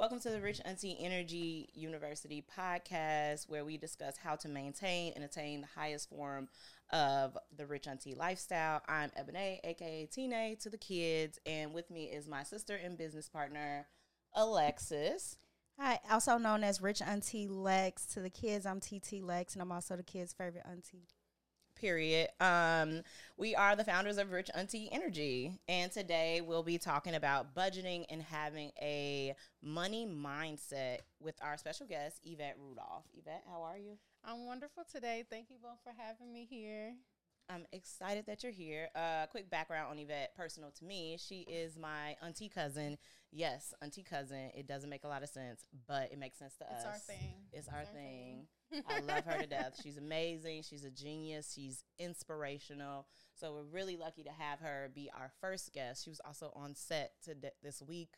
Welcome to the Rich Auntie Energy University podcast, where we discuss how to maintain and attain the highest form of the Rich Auntie lifestyle. I'm Ebony, aka Tine, to the kids, and with me is my sister and business partner, Alexis. Hi, also known as Rich Auntie Lex. To the kids, I'm TT Lex, and I'm also the kids' favorite auntie period. Um, we are the founders of Rich Auntie Energy, and today we'll be talking about budgeting and having a money mindset with our special guest, Evette Rudolph. Evette, how are you? I'm wonderful today. Thank you both for having me here. I'm excited that you're here. Uh, quick background on Evette, personal to me. She is my auntie cousin. Yes, auntie cousin. It doesn't make a lot of sense, but it makes sense to it's us. It's our thing. It's our, our thing. thing. I love her to death. She's amazing. She's a genius. She's inspirational. So we're really lucky to have her be our first guest. She was also on set to this week.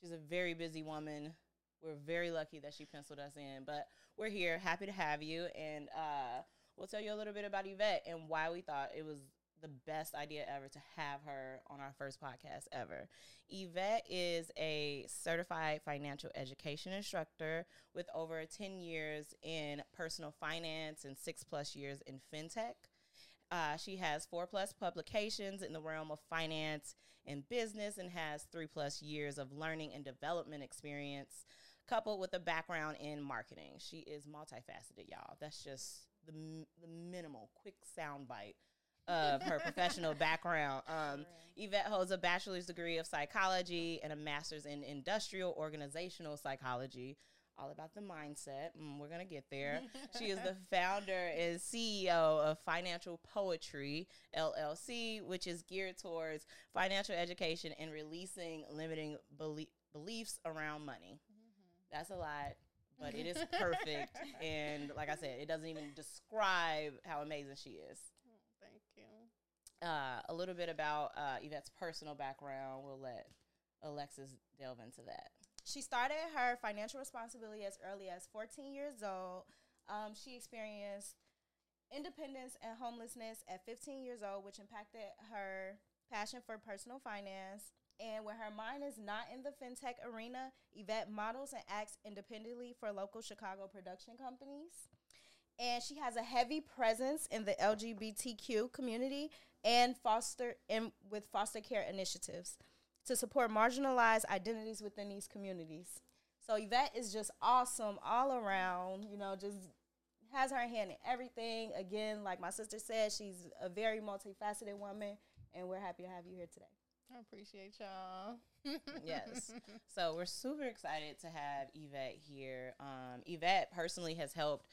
She's a very busy woman. We're very lucky that she penciled us in, but we're here, happy to have you, and uh, we'll tell you a little bit about Evette and why we thought it was the best idea ever to have her on our first podcast ever. Evette is a certified financial education instructor with over 10 years in personal finance and six plus years in fintech. Uh, she has four plus publications in the realm of finance and business and has three plus years of learning and development experience, coupled with a background in marketing. She is multifaceted, y'all. That's just the, the minimal, quick soundbite of her professional background. Um, Evette holds a bachelor's degree of psychology and a master's in industrial organizational psychology. All about the mindset. Mm, we're to get there. she is the founder and CEO of Financial PoeTree LLC, which is geared towards financial education and releasing limiting belie- beliefs around money. Mm-hmm. That's a lot but it is perfect. and like I said, it doesn't even describe how amazing she is. Uh, a little bit about uh, Evette's personal background. We'll let Alexis delve into that. She started her financial responsibility as early as 14 years old. Um, she experienced independence and homelessness at 15 years old, which impacted her passion for personal finance. And when her mind is not in the fintech arena, Evette models and acts independently for local Chicago production companies and she has a heavy presence in the LGBTQ community and foster and with foster care initiatives to support marginalized identities within these communities. So Evette is just awesome all around, you know, just has her hand in everything. Again, like my sister said, she's a very multifaceted woman and we're happy to have you here today. I appreciate y'all. yes. So we're super excited to have Evette here. Um, Evette personally has helped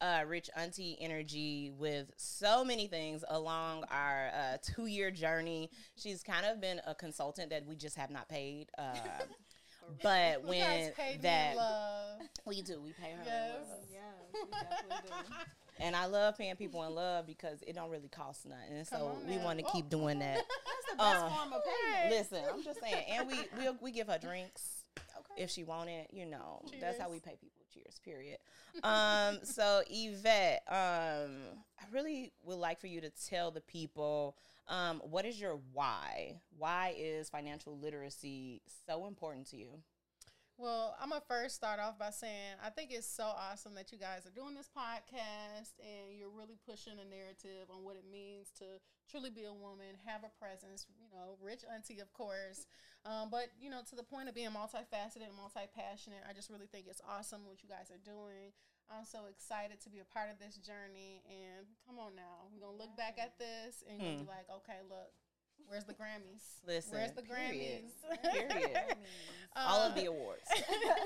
uh, Rich Auntie Energy with so many things along our uh, two year journey. She's kind of been a consultant that we just have not paid. Uh, but when that we do, we pay her. Yes, yes, we definitely do. And I love paying people in love because it don't really cost nothing. Come so we want to keep doing that. That's the best uh, form of payment. Listen, I'm just saying, and we we we give her drinks okay. if she wanted. You know, Cheers. that's how we pay people cheers, period. um, so Evette, um, I really would like for you to tell the people um, what is your why? Why is financial literacy so important to you? Well, I'm gonna first start off by saying I think it's so awesome that you guys are doing this podcast and you're really pushing a narrative on what it means to truly be a woman, have a presence, you know, rich auntie, of course. Um, but, you know, to the point of being multifaceted and multi passionate, I just really think it's awesome what you guys are doing. I'm so excited to be a part of this journey. And come on now, we're gonna look back at this and you'll be hmm. like, okay, look, Where's the Grammys? Listen, where's the period. Grammys? period. All of the awards.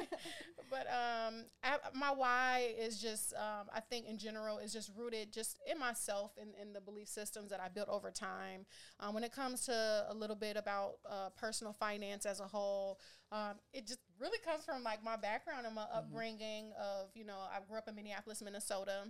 but um, I, my why is just um, I think in general is just rooted just in myself and in, in the belief systems that I built over time. Um, when it comes to a little bit about uh, personal finance as a whole, um, it just really comes from like my background and my mm-hmm. upbringing of you know I grew up in Minneapolis, Minnesota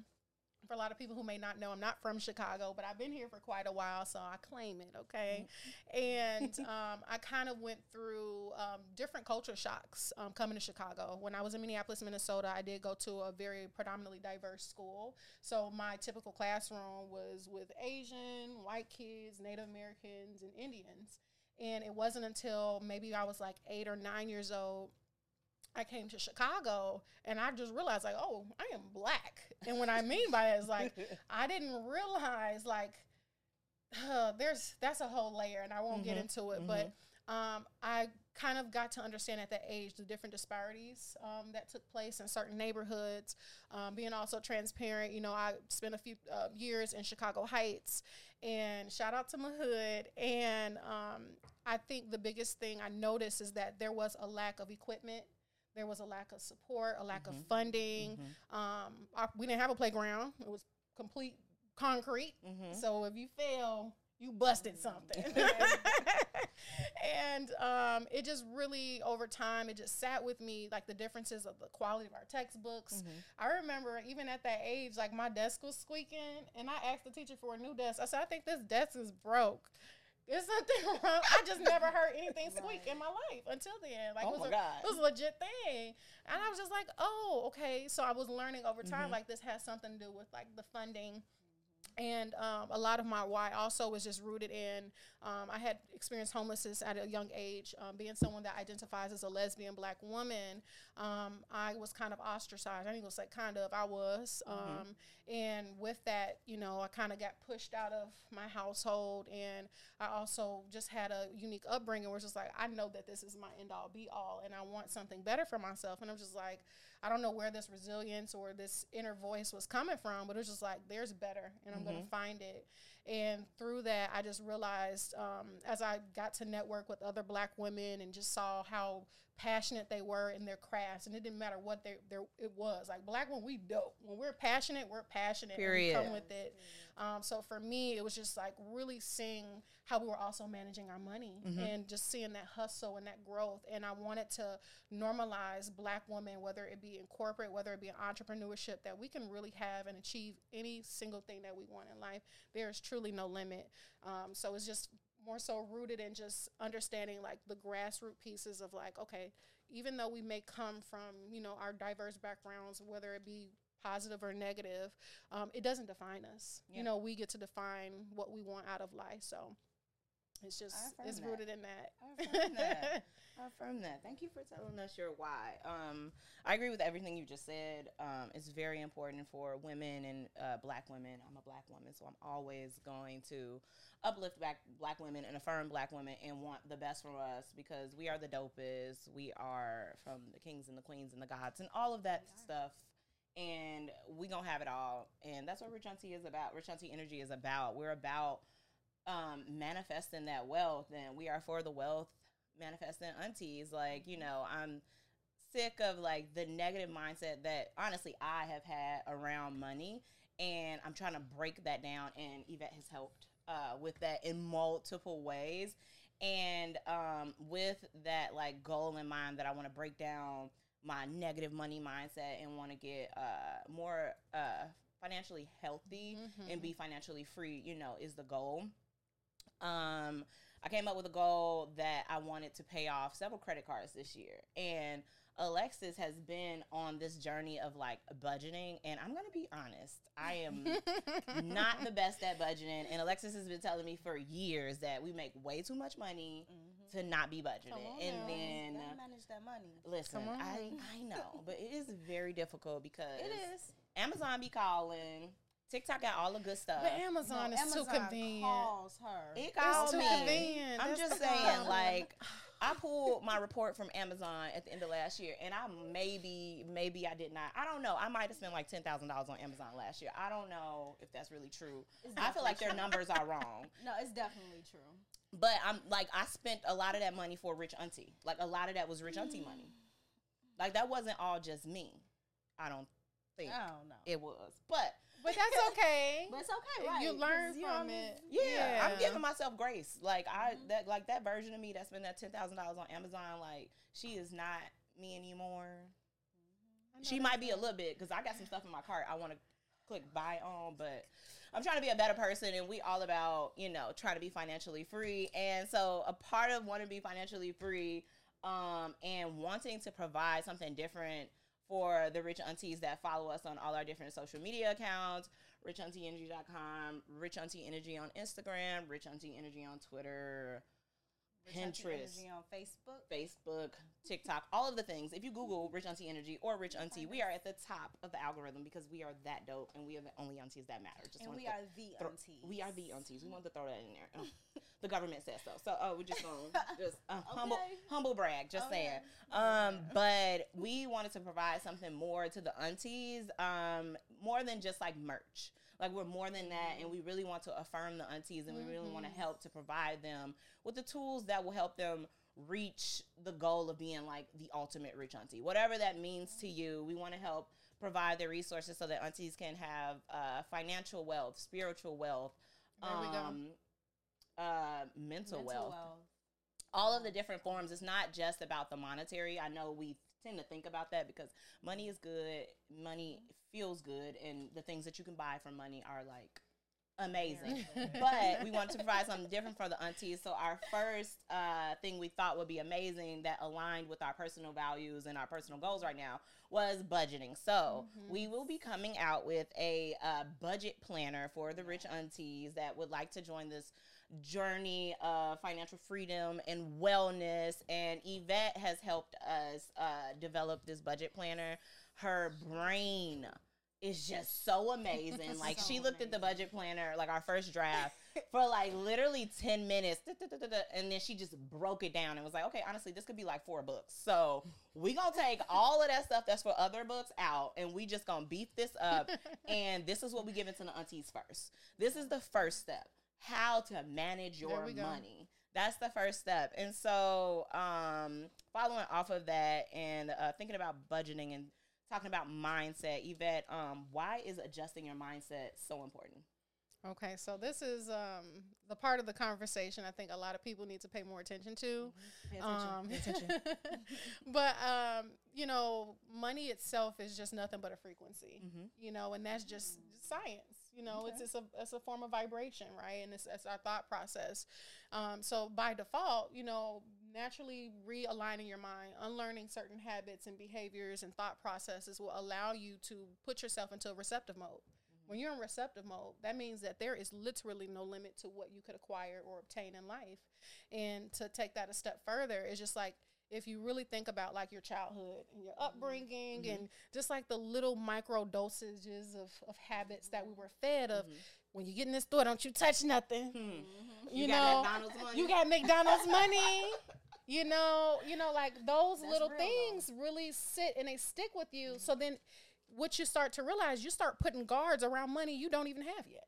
for a lot of people who may not know, I'm not from Chicago, but I've been here for quite a while, so I claim it, okay? and um, I kind of went through um, different culture shocks um, coming to Chicago. When I was in Minneapolis, Minnesota, I did go to a very predominantly diverse school. So my typical classroom was with Asian, white kids, Native Americans, and Indians. And it wasn't until maybe I was like eight or nine years old I came to Chicago and I just realized like, oh, I am black. And what I mean by that is like I didn't realize like uh, there's that's a whole layer and I won't get Mhm, into it, but um, I kind of got to understand at that age the different disparities um, that took place in certain neighborhoods. Um, being also transparent, you know, I spent a few uh, years in Chicago Heights, and shout out to my hood. And um, I think the biggest thing I noticed is that there was a lack of equipment. There was a lack of support, a lack of Mhm. funding. Mhm. Um, we didn't have a playground; it was complete concrete. Mhm. So if you fail, you busted something. and um, it just really, over time, it just sat with me like the differences of the quality of our textbooks. Mhm. I remember even at that age, like my desk was squeaking, and I asked the teacher for a new desk. I said, I think this desk is broke. There's something wrong. I just never heard anything squeak in my life until then. Like Oh it, was a, it was a legit thing. And I was just like, oh, okay. So I was learning over time, Mhm. like this has something to do with like the funding and um, a lot of my why also was just rooted in um, i had experienced homelessness at a young age um, being someone that identifies as a lesbian black woman um, i was kind of ostracized. I think it was like kind of i was um, and with that you know i kind of got pushed out of my household and i also just had a unique upbringing where it's just like i know that this is my end all be all and i want something better for myself. And i'm just like I don't know where this resilience or this inner voice was coming from, but it was just like, there's better, and I'm going to mm-hmm. find it. And through that, I just realized um, as I got to network with other black women and just saw how passionate they were in their crafts, and it didn't matter what their, their it was. Like black women, we dope. When we're passionate, we're passionate. Period. come with it. Um, so for me, it was just like really seeing how we were also managing our money and just seeing that hustle and that growth. And I wanted to normalize black women, whether it be in corporate, whether it be in entrepreneurship, that we can really have and achieve any single thing that we want in life. There is truly no limit. Um, so it's just more so rooted in just understanding like the grassroots pieces of like, okay, even though we may come from, you know, our diverse backgrounds, whether it be positive or negative, um, it doesn't define us. Yeah. You know, we get to define what we want out of life. So it's just it's that. rooted in that. That. I affirm that. Thank you for telling us your why. Um, I agree with everything you just said. Um, it's very important for women and uh, black women. I'm a black woman, so I'm always going to uplift back black women and affirm black women and want the best for us because we are the dopest. We are from the kings and the queens and the gods and all of that stuff. And we gonna have it all, and that's what Rich Auntie is about. Rich Auntie Energy is about. We're about um, manifesting that wealth, and we are for the wealth manifesting aunties. Like, you know, I'm sick of like the negative mindset that honestly I have had around money, and I'm trying to break that down. And Evette has helped uh, with that in multiple ways. And um, with that like goal in mind, that I want to break down my negative money mindset and want to get uh, more uh, financially healthy and be financially free. You know, is the goal. Um, I came up with a goal that I wanted to pay off several credit cards this year. And Alexis has been on this journey of like budgeting. And I'm going to be honest, I am not the best at budgeting. And Alexis has been telling me for years that we make way too much money mm-hmm. to not be budgeting. On and then. Manage that money. Listen, I. I know, but it is very difficult because It is. Amazon be calling, TikTok got all the good stuff. But Amazon No, is too Amazon convenient. Calls her. It called too me. convenient. I'm That's just saying, problem. like, I pulled my report from Amazon at the end of last year, and I maybe, maybe I did not. I don't know. I might have spent like ten thousand dollars on Amazon last year. I don't know if that's really true. I feel like their numbers are wrong. No, it's definitely true. But I'm like, I spent a lot of that money for Rich Auntie. Like, a lot of that was Rich Auntie mm. money. Like, that wasn't all just me. I don't think I don't know. it was. But But that's okay. but it's okay, right? You learn you from it. Yeah, I'm giving myself grace. Like I Mm-hmm. that like that version of me that spent that ten thousand dollars on Amazon. Like she is not me anymore. She might be a little bit because I got some stuff in my cart I want to click buy on, but I'm trying to be a better person, and we all about you know trying to be financially free. And so a part of wanting to be financially free, um, and wanting to provide something different for the rich aunties that follow us on all our different social media accounts. Richauntienergy.com rich auntie energy on instagram rich auntie energy on twitter Rich Pinterest. On Facebook. Facebook, TikTok, all of the things. If you Google Rich Auntie Energy or Rich Auntie, we are at the top of the algorithm because we are that dope and we are the only aunties that matter. Just And we are the throw- aunties. We are the aunties. We want to throw that in there. Oh, the government says so. So oh, we're just gonna just uh, humble humble brag. Just Okay. saying. Um, but we wanted to provide something more to the aunties. Um, more than just like merch. Like we're more than that, and we really want to affirm the aunties, and we really want to help to provide them with the tools that will help them reach the goal of being like the ultimate rich auntie. Whatever that means to you, we want to help provide the resources so that aunties can have uh, financial wealth, spiritual wealth, um, uh, mental, Mental wealth, wealth. all of the different forms. It's not just about the monetary. I know we tend to think about that because money is good, money feels good, and the things that you can buy for money are like amazing. but we want to provide something different for the aunties. So our first uh, thing we thought would be amazing that aligned with our personal values and our personal goals right now was budgeting. So we will be coming out with a uh, budget planner for the rich aunties that would like to join this journey of financial freedom and wellness. And Evette has helped us uh, develop this budget planner. Her brain is just so amazing. like So she looked at the budget planner, like our first draft, for like literally 10 minutes. da, da, da, And then she just broke it down and was like, okay, honestly, this could be like four books. So we gonna take all of that stuff that's for other books out and we just gonna beef this up. and this is what we give it to the aunties first. This is the first step. How to manage your money. That's the first step. And so, um, following off of that and uh, thinking about budgeting and talking about mindset, Evette, um, why is adjusting your mindset so important? Okay, so this is um, the part of the conversation I think a lot of people need to pay more attention to. Pay attention. Um, Pay attention. but um, you know, money itself is just nothing but a frequency. Mhm. You know, and that's just science. You know, it's it's a it's a form of vibration, right? And it's, it's our thought process. Um, so by default, you know, naturally realigning your mind, unlearning certain habits and behaviors and thought processes will allow you to put yourself into a receptive mode. Mm-hmm. When you're in receptive mode, that means that there is literally no limit to what you could acquire or obtain in life. And to take that a step further it's just like if you really think about like your childhood and your mm-hmm. upbringing mm-hmm. and just like the little micro dosages of, of habits that we were fed of when you get in this store don't you touch nothing Hmm. you, got know McDonald's money? you got mcdonald's money you know you know like those That's little real, things really sit and they stick with you so then what you start to realize you start putting guards around money you don't even have yet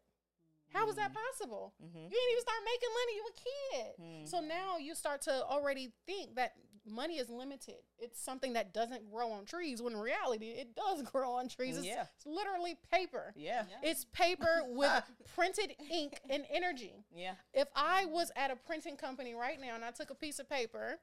how is that mm-hmm. possible? Mm-hmm. You didn't even start making money. You a kid. So now you start to already think that money is limited. It's something that doesn't grow on trees when in reality it does grow on trees. It's, Yeah. it's literally paper. Yeah. It's paper with printed ink and energy. Yeah. If I was at a printing company right now and I took a piece of paper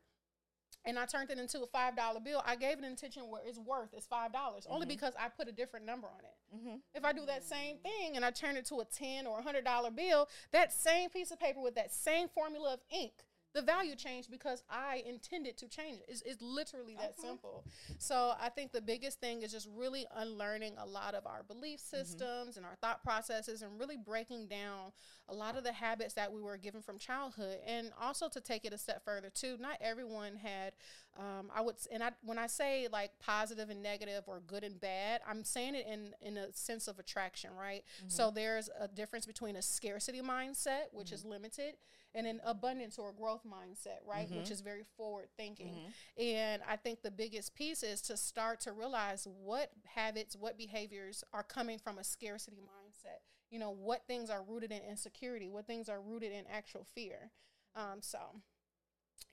and I turned it into a five dollar bill, I gave it an intention where it's worth is five dollars only mm-hmm. because I put a different number on it. Mm-hmm. If I do that same thing and I turn it to a ten or a hundred dollar bill, that same piece of paper with that same formula of ink, the value changed because I intended to change it. It's, it's literally that simple. So I think the biggest thing is just really unlearning a lot of our belief mm-hmm. systems and our thought processes and really breaking down a lot of the habits that we were given from childhood. And also to take it a step further too, not everyone had, um, I would, and I, when I say like positive and negative or good and bad, I'm saying it in, in a sense of attraction, right? So mm-hmm. there's a difference between a scarcity mindset, which is mm-hmm. limited, and an abundance or growth mindset, right? Which is very forward thinking. And I think the biggest piece is to start to realize what habits, what behaviors are coming from a scarcity mindset. You know, what things are rooted in insecurity, what things are rooted in actual fear. Um, so,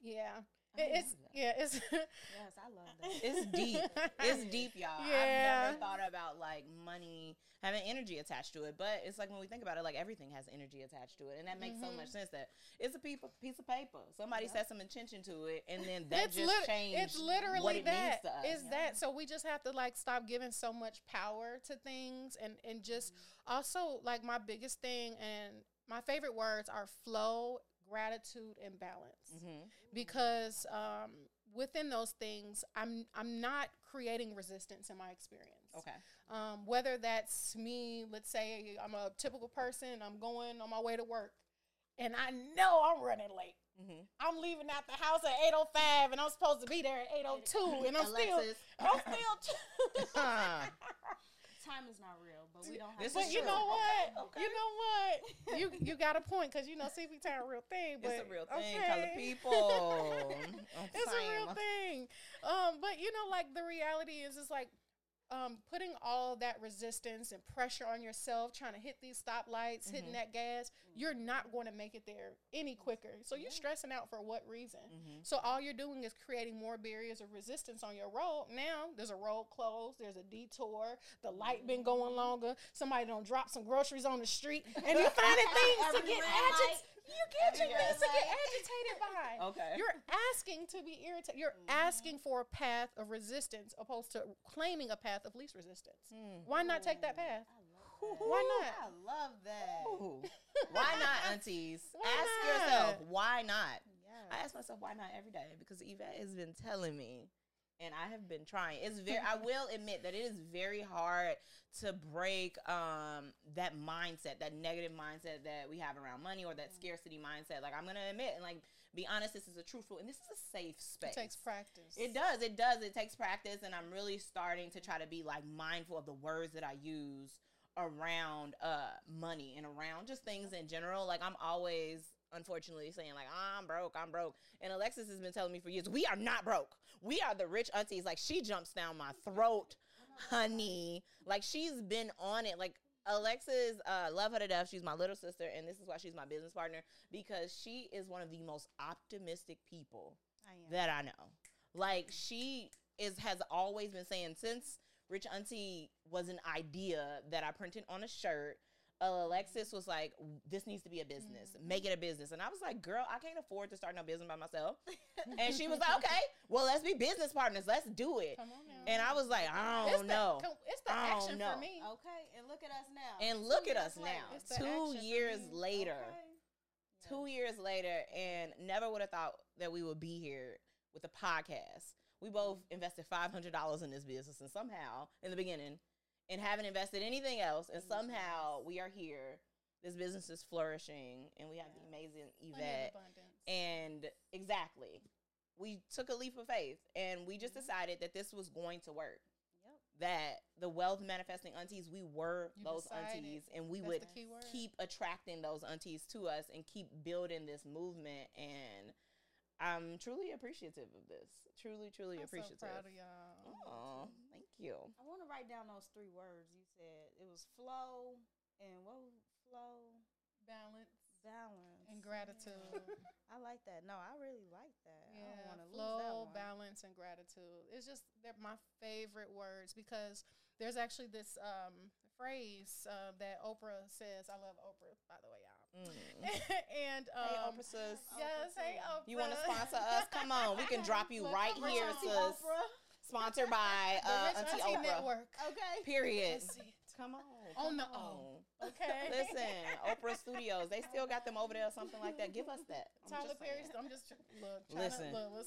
yeah. It's yeah, it's yes, I love that. It's deep. It's deep, y'all. Yeah. I've never thought about like money having energy attached to it, but it's like when we think about it, like everything has energy attached to it, and that makes so Mm-hmm. much sense. That it's a piece of, piece of paper. Somebody set some intention to it, and then that it's just lit- changed. It's literally it that. means to us. Is that so? We just have to like stop giving so much power to things, and and just Mm-hmm. also like my biggest thing and my favorite words are flow, gratitude, and balance. Mhm. Because um, within those things, I'm I'm not creating resistance in my experience. Okay. Um, whether that's me, let's say I'm a typical person, I'm going on my way to work, and I know I'm running late. Mhm. I'm leaving out the house at 8:05, and I'm supposed to be there at 8:02, and I'm still, I'm still. Huh. Time is not real, but we don't have. This But you know what? Okay. You know what? You you got a point because you know CP time real thing. But it's a real thing, okay. color people. I'm It's a real thing. Um, but you know, like the reality is, it's like um, putting all that resistance and pressure on yourself, trying to hit these stoplights, hitting Mhm. that gas. You're not going to make it there any quicker. So you're stressing out for what reason? Mhm. So all you're doing is creating more barriers of resistance on your road. Now there's a road closed, there's a detour, the light been going longer. Somebody don't drop some groceries on the street, and you're finding things to get agitated. You get Every your things to get agitated by. Okay. You're asking to be irritated. You're asking for a path of resistance opposed to claiming a path of least resistance. Hmm. Why not take that path? I love that. Why not? I love that. Why not, aunties? Why ask not? yourself, why not? Yes. I ask myself, why not every day? Because Evette has been telling me, and I have been trying. It's very. I will admit that it is very hard to break um, that mindset, that negative mindset that we have around money, or that scarcity mindset. Like I'm gonna admit and like be honest. This is a truthful, and this is a safe space. It takes practice. It does. It does. It takes practice, and I'm really starting to try to be like mindful of the words that I use around uh money and around just things in general. Like I'm always unfortunately saying like I'm broke, I'm broke. And Alexis has been telling me for years, we are not broke. We are the rich aunties. Like she jumps down my throat, honey. Like she's been on it. Like Alexis, uh, love her to death. She's my little sister, and this is why she's my business partner because she is one of the most optimistic people I that I know. Like she is has always been saying since Rich Auntie was an idea that I printed on a shirt. Uh, Alexis was like, "This needs to be a business. Make it a business." And I was like, "Girl, I can't afford to start no business by myself." and she was like, "Okay, well, let's be business partners. Let's do it." Come on now. And I was like, "I don't the, know." come- it's the action know. for me. Okay, and look at us now. And Two look at us now, two years later. Okay. two years later and never would have thought that we would be here with a podcast. We both invested five hundred dollars in this business, and somehow in the beginning, and haven't invested anything else, and somehow we are here. This business is flourishing, and we have the amazing Evette. And exactly, we took a leap of faith, and we just Mhm. decided that this was going to work. Yep. That the wealth manifesting aunties, we were You those decided. aunties, and we That's would the key word. keep attracting those aunties to us and keep building this movement and I'm truly appreciative of this. Truly, truly I'm appreciative. so proud of y'all. Thank you. I want to write down those three words you said. It was flow and what? Flow, Balance balance, and gratitude. I like that. No, I really like that. I don't Yeah, want to lose that flow, balance, and gratitude. It's just they're my favorite words because there's actually this um, phrase uh, that Oprah says. I love Oprah, by the way, y'all. Mm. and um, hey, Oprah says, yes, hey Oprah. You want to sponsor us? Come on, we can drop you right here, Auntie sis. Oprah. Sponsored by The uh, Rich Auntie Auntie Oprah. Network. Okay. Period. That's it. Come on. On the come O. Okay. Listen, Oprah Studios, they still got them over there or something like that. Give us that. I'm Tyler Perry. I'm just look. Listen. To, look,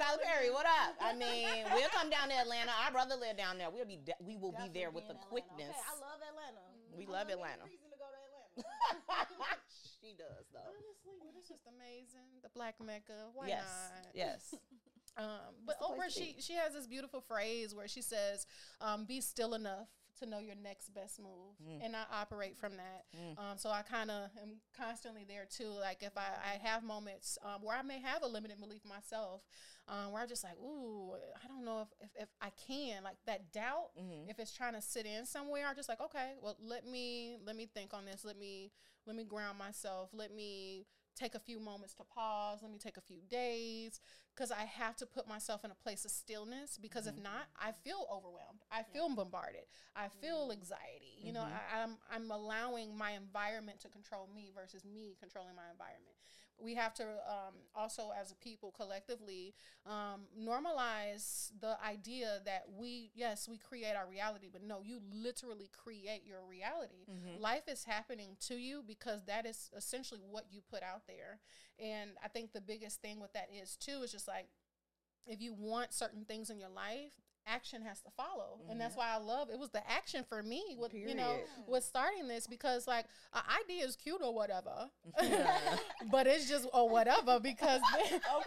Tyler Perry, what up? I mean, we'll come down to Atlanta. Our brother live down there. We'll be de- we will be there with the Definitely quickness. Okay, I love Atlanta. We I love any Atlanta. Reason to go to Atlanta. she does though. Honestly, but it's just amazing. The Black Mecca. Why yes, not? yes. Um, but Oprah, she she has this beautiful phrase where she says, um, "Be still enough to know your next best move," Mm. and I operate from that. Mm. Um, so I kind of am constantly there too. Like if I, I have moments um, where I may have a limited belief myself, um, where I'm just like, "Ooh, I don't know if, if, if I can." Like that doubt, Mhm. if it's trying to sit in somewhere, I'm just like, "Okay, well, let me let me think on this. Let me let me ground myself. Let me." take a few moments to pause let me take a few days because I have to put myself in a place of stillness because if not, I feel overwhelmed. I feel bombarded. I feel anxiety. You know, Mhm. I, I'm I'm allowing my environment to control me versus me controlling my environment. We have to um, also, as a people, collectively um, normalize the idea that we, yes, we create our reality, but no, you literally create your reality. Mhm. Life is happening to you because that is essentially what you put out there. And I think the biggest thing with that is too is just like if you want certain things in your life, action has to follow. And that's mm-hmm. why i love it was the action for me with you know Period. with starting this because like an idea is cute or whatever. But it's just or whatever because you know,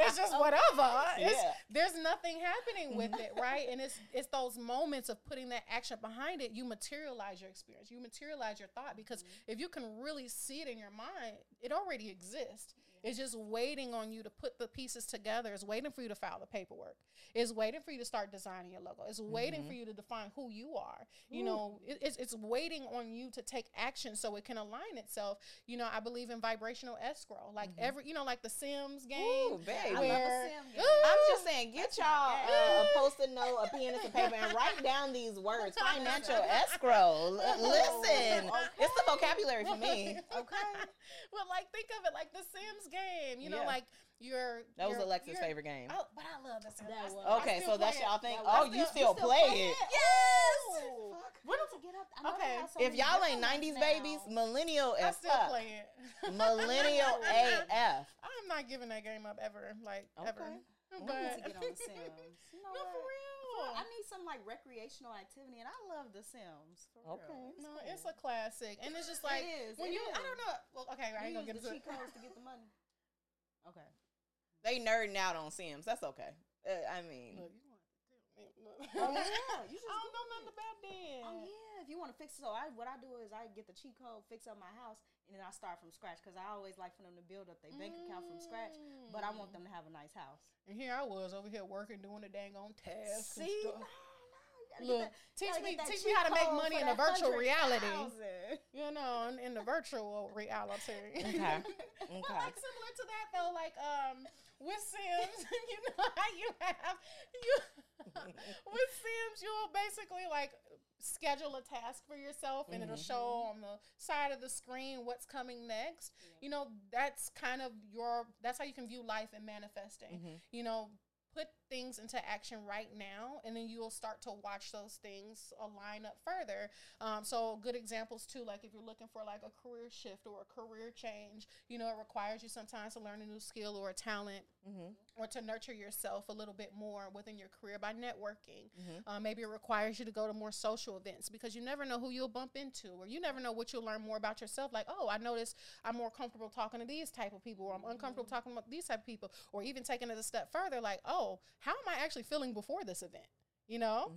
it's just whatever. It's, Yeah. there's nothing happening with mm-hmm. it right? And it's it's those moments of putting that action behind it you materialize your experience. You materialize your thought because mm-hmm. if you can really see it in your mind it already exists. It's just waiting on you to put the pieces together. It's waiting for you to file the paperwork. It's waiting for you to start designing your logo. It's waiting for you to define who you are. You know, it, it's, it's waiting on you to take action so it can align itself. You know, I believe in vibrational escrow. Like every, you know, like the Sims game. Ooh, babe. I love a where, Sim game. I'm just saying, get y'all uh, a post-it note, a pen, and some paper, and write down these words. Financial escrow. Listen, it's the vocabulary for me. Okay. well, like think of it like the Sims game. You know, Yeah. like your That was your- Alexa's your- favorite game. Oh, but I love the Sims. That I still- was. Okay, so that's play y'all think. That Oh, I you still- still you still play play it? it? Yes. When did you get up? I Okay. so If y'all ain't '90s now. babies, millennial I still play it. Millennial AF. I'm not giving that game up ever, like. Okay. I But need to get on The Sims. You know no, for real. I need some like recreational activity, and I love The Sims. For Okay. Real. no, it's a classic, and it's just like is, when it you. I don't know. Well, okay, I ain't gonna get use the into cheat codes to get the money. Okay. They nerding out on Sims. That's okay. Uh, I mean, Look, you want to tell me? Oh yeah, you just I don't know nothing about that. Oh yeah, if you want to fix it, so I what I do is I get the cheat code, fix up my house, and then I start from scratch because I always like for them to build up their bank account from scratch. But I want them to have a nice house. And here I was over here working, doing the dang on tasks and See, stuff. no, no, Look, teach me, teach me how to make money in a virtual reality. 100,000. You know, in, in the virtual reality. Okay. But Okay. like similar to that though, like um with Sims, you know how you have you with Sims, you'll basically like schedule a task for yourself and it'll show mm-hmm. on the side of the screen what's coming next. You know, that's kind of your that's how you can view life and manifesting. Mm-hmm. You know, put things into action right now and then you'll start to watch those things align up further um, so good examples too like if you're looking for like a career shift or a career change you know it requires you sometimes to learn a new skill or a talent or to nurture yourself a little bit more within your career by networking. Uh, maybe it requires you to go to more social events because you never know who you'll bump into, or you never know what you'll learn more about yourself. Like, oh, I notice I'm more comfortable talking to these type of people, or I'm uncomfortable talking about these type of people, or even taking it a step further, like, oh, how am I actually feeling before this event? You know,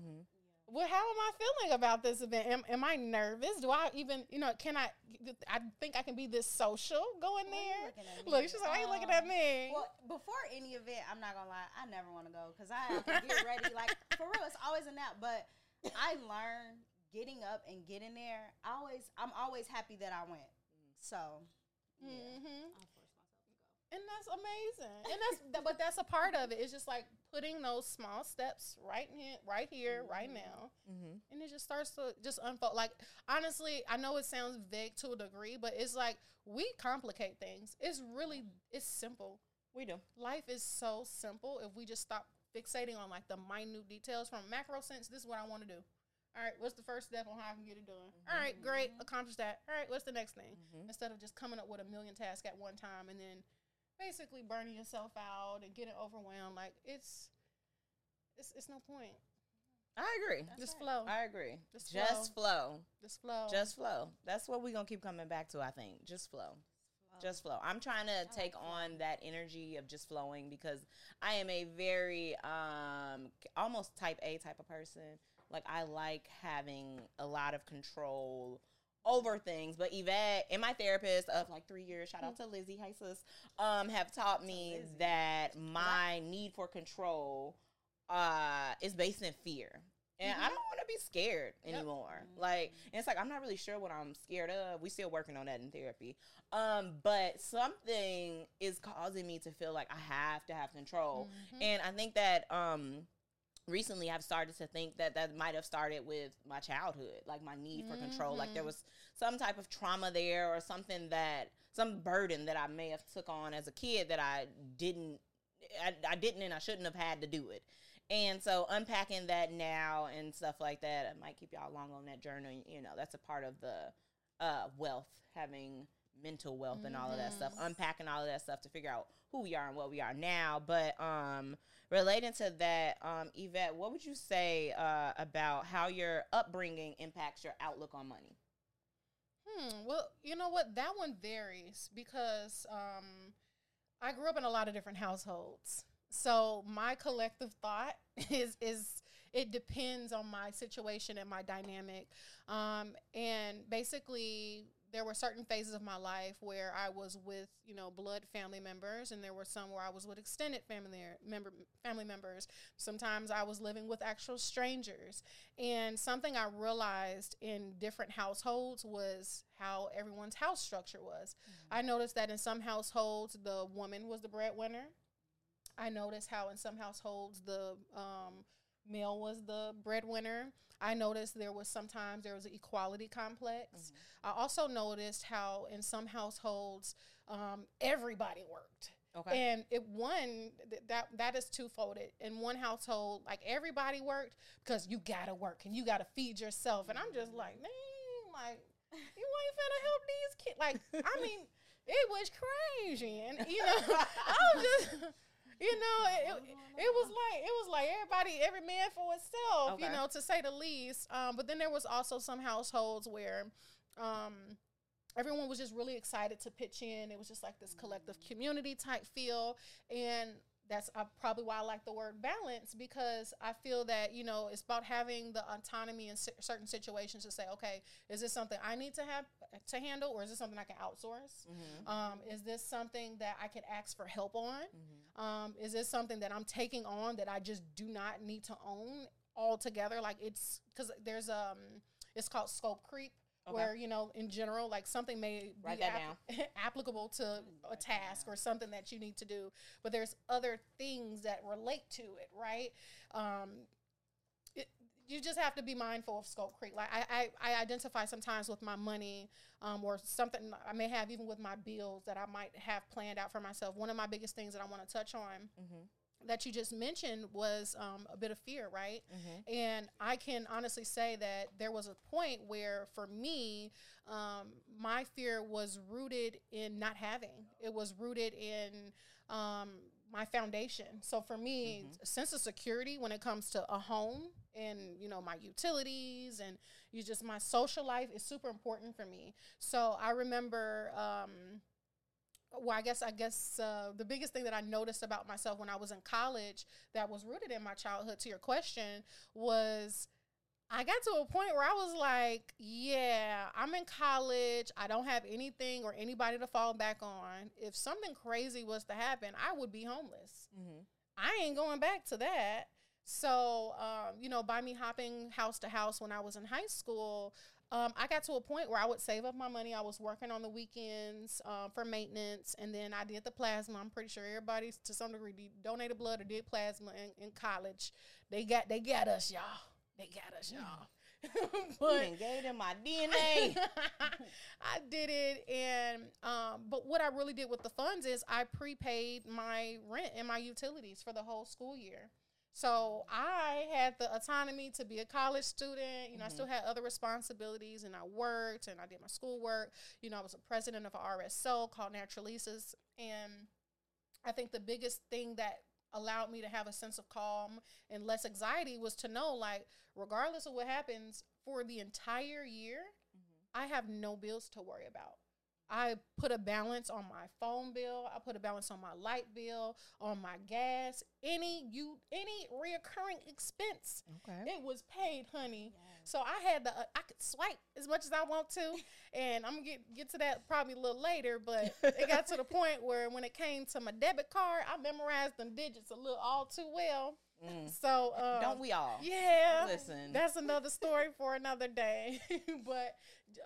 well, how am I feeling about this event? Am, am I nervous? Do I even, you know, can I? I think I can be this social going Why there. looking at me? Look, she's like, why you looking at Um, me? Well, before any event, I'm not gonna lie, I never want to go because I have to get ready. Like for real, it's always a nap. But I learned getting up and getting there. I always, I'm always happy that I went. So, yeah. hmm I forced myself to go. and that's amazing and that's but that's a part of it it's just like putting those small steps right here right here right now. Mm-hmm. and it just starts to just unfold. Like honestly i know it sounds vague to a degree but it's like we complicate things. It's really it's simple. We do. life is so simple if we just stop fixating on like the minute details from a macro sense. This is what i want to do. All right what's the first step on how i can get it done? All right great accomplish that. All right what's the next thing? Mhm. instead of just coming up with a million tasks at one time and then basically burning yourself out and getting overwhelmed like it's it's, it's no point I agree. just right. flow I agree. Just Just flow. just flow Just flow. That's what we're gonna keep coming back to. I think. Just flow. Just flow. I'm trying to take on that energy of just flowing because I am a very um almost type A type of person. Like I like having a lot of control over things. But Evette and my therapist of like three years, shout out to Lizzie, hi sis, um, have taught me Lizzie. that my need for control uh is based in fear. And I don't want to be scared Yep. anymore. Like, and it's like I'm not really sure what I'm scared of. We still working on that in therapy. Um, but something is causing me to feel like I have to have control. Mhm. And I think that um recently I've started to think that that might have started with my childhood, like my need for control. Like there Mhm. was some type of trauma there or something that some burden that I may have took on as a kid that I didn't I, I didn't and I shouldn't have had to do it. And so unpacking that now and stuff like that, I might keep y'all along on that journey. You know, that's a part of the uh, wealth having mental wealth and all of that stuff, unpacking all of that stuff to figure out who we are and what we are now. But um, relating to that, um, Evette, what would you say uh, about how your upbringing impacts your outlook on money? Hmm. Well, you know what? That one varies because um, I grew up in a lot of different households. So my collective thought is is it depends on my situation and my dynamic. Um, and basically, there were certain phases of my life where I was with, you know, blood family members, and there were some where I was with extended family member family members. Sometimes I was living with actual strangers. And something I realized in different households was how everyone's house structure was. Mm-hmm. I noticed that in some households the woman was the breadwinner. I noticed how in some households the um, male was the breadwinner. I noticed there was sometimes there was an equality complex. Mm-hmm. I also noticed how in some households um, everybody worked. Okay. And it one th- that that is twofolded. In one household, like everybody worked because you gotta work and you gotta feed yourself. And I'm just like, man, like you ain't finna help these kids. Like, I mean, it was crazy, and you know, I was just you know, it, it, it, was like it was like everybody, every man for itself, okay. you know, to say the least. Um, but then there was also some households where um, everyone was just really excited to pitch in. It was just like this collective community type feel, and that's uh, probably why I like the word balance because I feel that you know it's about having the autonomy in certain situations to say, okay, is this something I need to have to handle, or is this something I can outsource? Mm-hmm. Um, is this something that I can ask for help on? Mm-hmm. Um, is this something that I'm taking on that I just do not need to own altogether? Like it's because there's um, it's called scope creep Okay. Where you know, in general, like something may Write be ap- applicable to a task or something that you need to do, but there's other things that relate to it, right? Um, it, you just have to be mindful of scope creep. Like I, I, I identify sometimes with my money, um, or something I may have even with my bills that I might have planned out for myself. One of my biggest things that I want to touch on. Mm-hmm that you just mentioned was um, a bit of fear, right? Mm-hmm. And I can honestly say that there was a point where, for me, um, my fear was rooted in not having. It was rooted in um, my foundation. So for me, mm-hmm. sense of security when it comes to a home and you know my utilities and you just my social life is super important for me. So I remember. Well, I guess I guess uh, the biggest thing that I noticed about myself when I was in college that was rooted in my childhood. To your question, was I got to a point where I was like, yeah, I'm in college. I don't have anything or anybody to fall back on. If something crazy was to happen, I would be homeless. Mm-hmm. I ain't going back to that. So, um, you know, by me hopping house to house when I was in high school, um, I got to a point where I would save up my money. I was working on the weekends um, for maintenance, and then I did the plasma. I'm pretty sure everybody, to some degree, donated blood or did plasma in, in college. They got they got us, y'all. They got us, y'all. but you gave them my DNA. I did it, and um, but what I really did with the funds is I prepaid my rent and my utilities for the whole school year. So I had the autonomy to be a college student. You know, mm-hmm. I still had other responsibilities and I worked and I did my schoolwork. You know, I was a president of RSO called Naturalistas. And I think the biggest thing that allowed me to have a sense of calm and less anxiety was to know like regardless of what happens for the entire year, mm-hmm. I have no bills to worry about. I put a balance on my phone bill. I put a balance on my light bill, on my gas, any you any reoccurring expense. Okay. It was paid, honey. Yes. So I had the uh, I could swipe as much as I want to, and I'm gonna get get to that probably a little later. But it got to the point where when it came to my debit card, I memorized them digits a little all too well. Mm. So um, don't we all? Yeah. Listen, that's another story for another day. but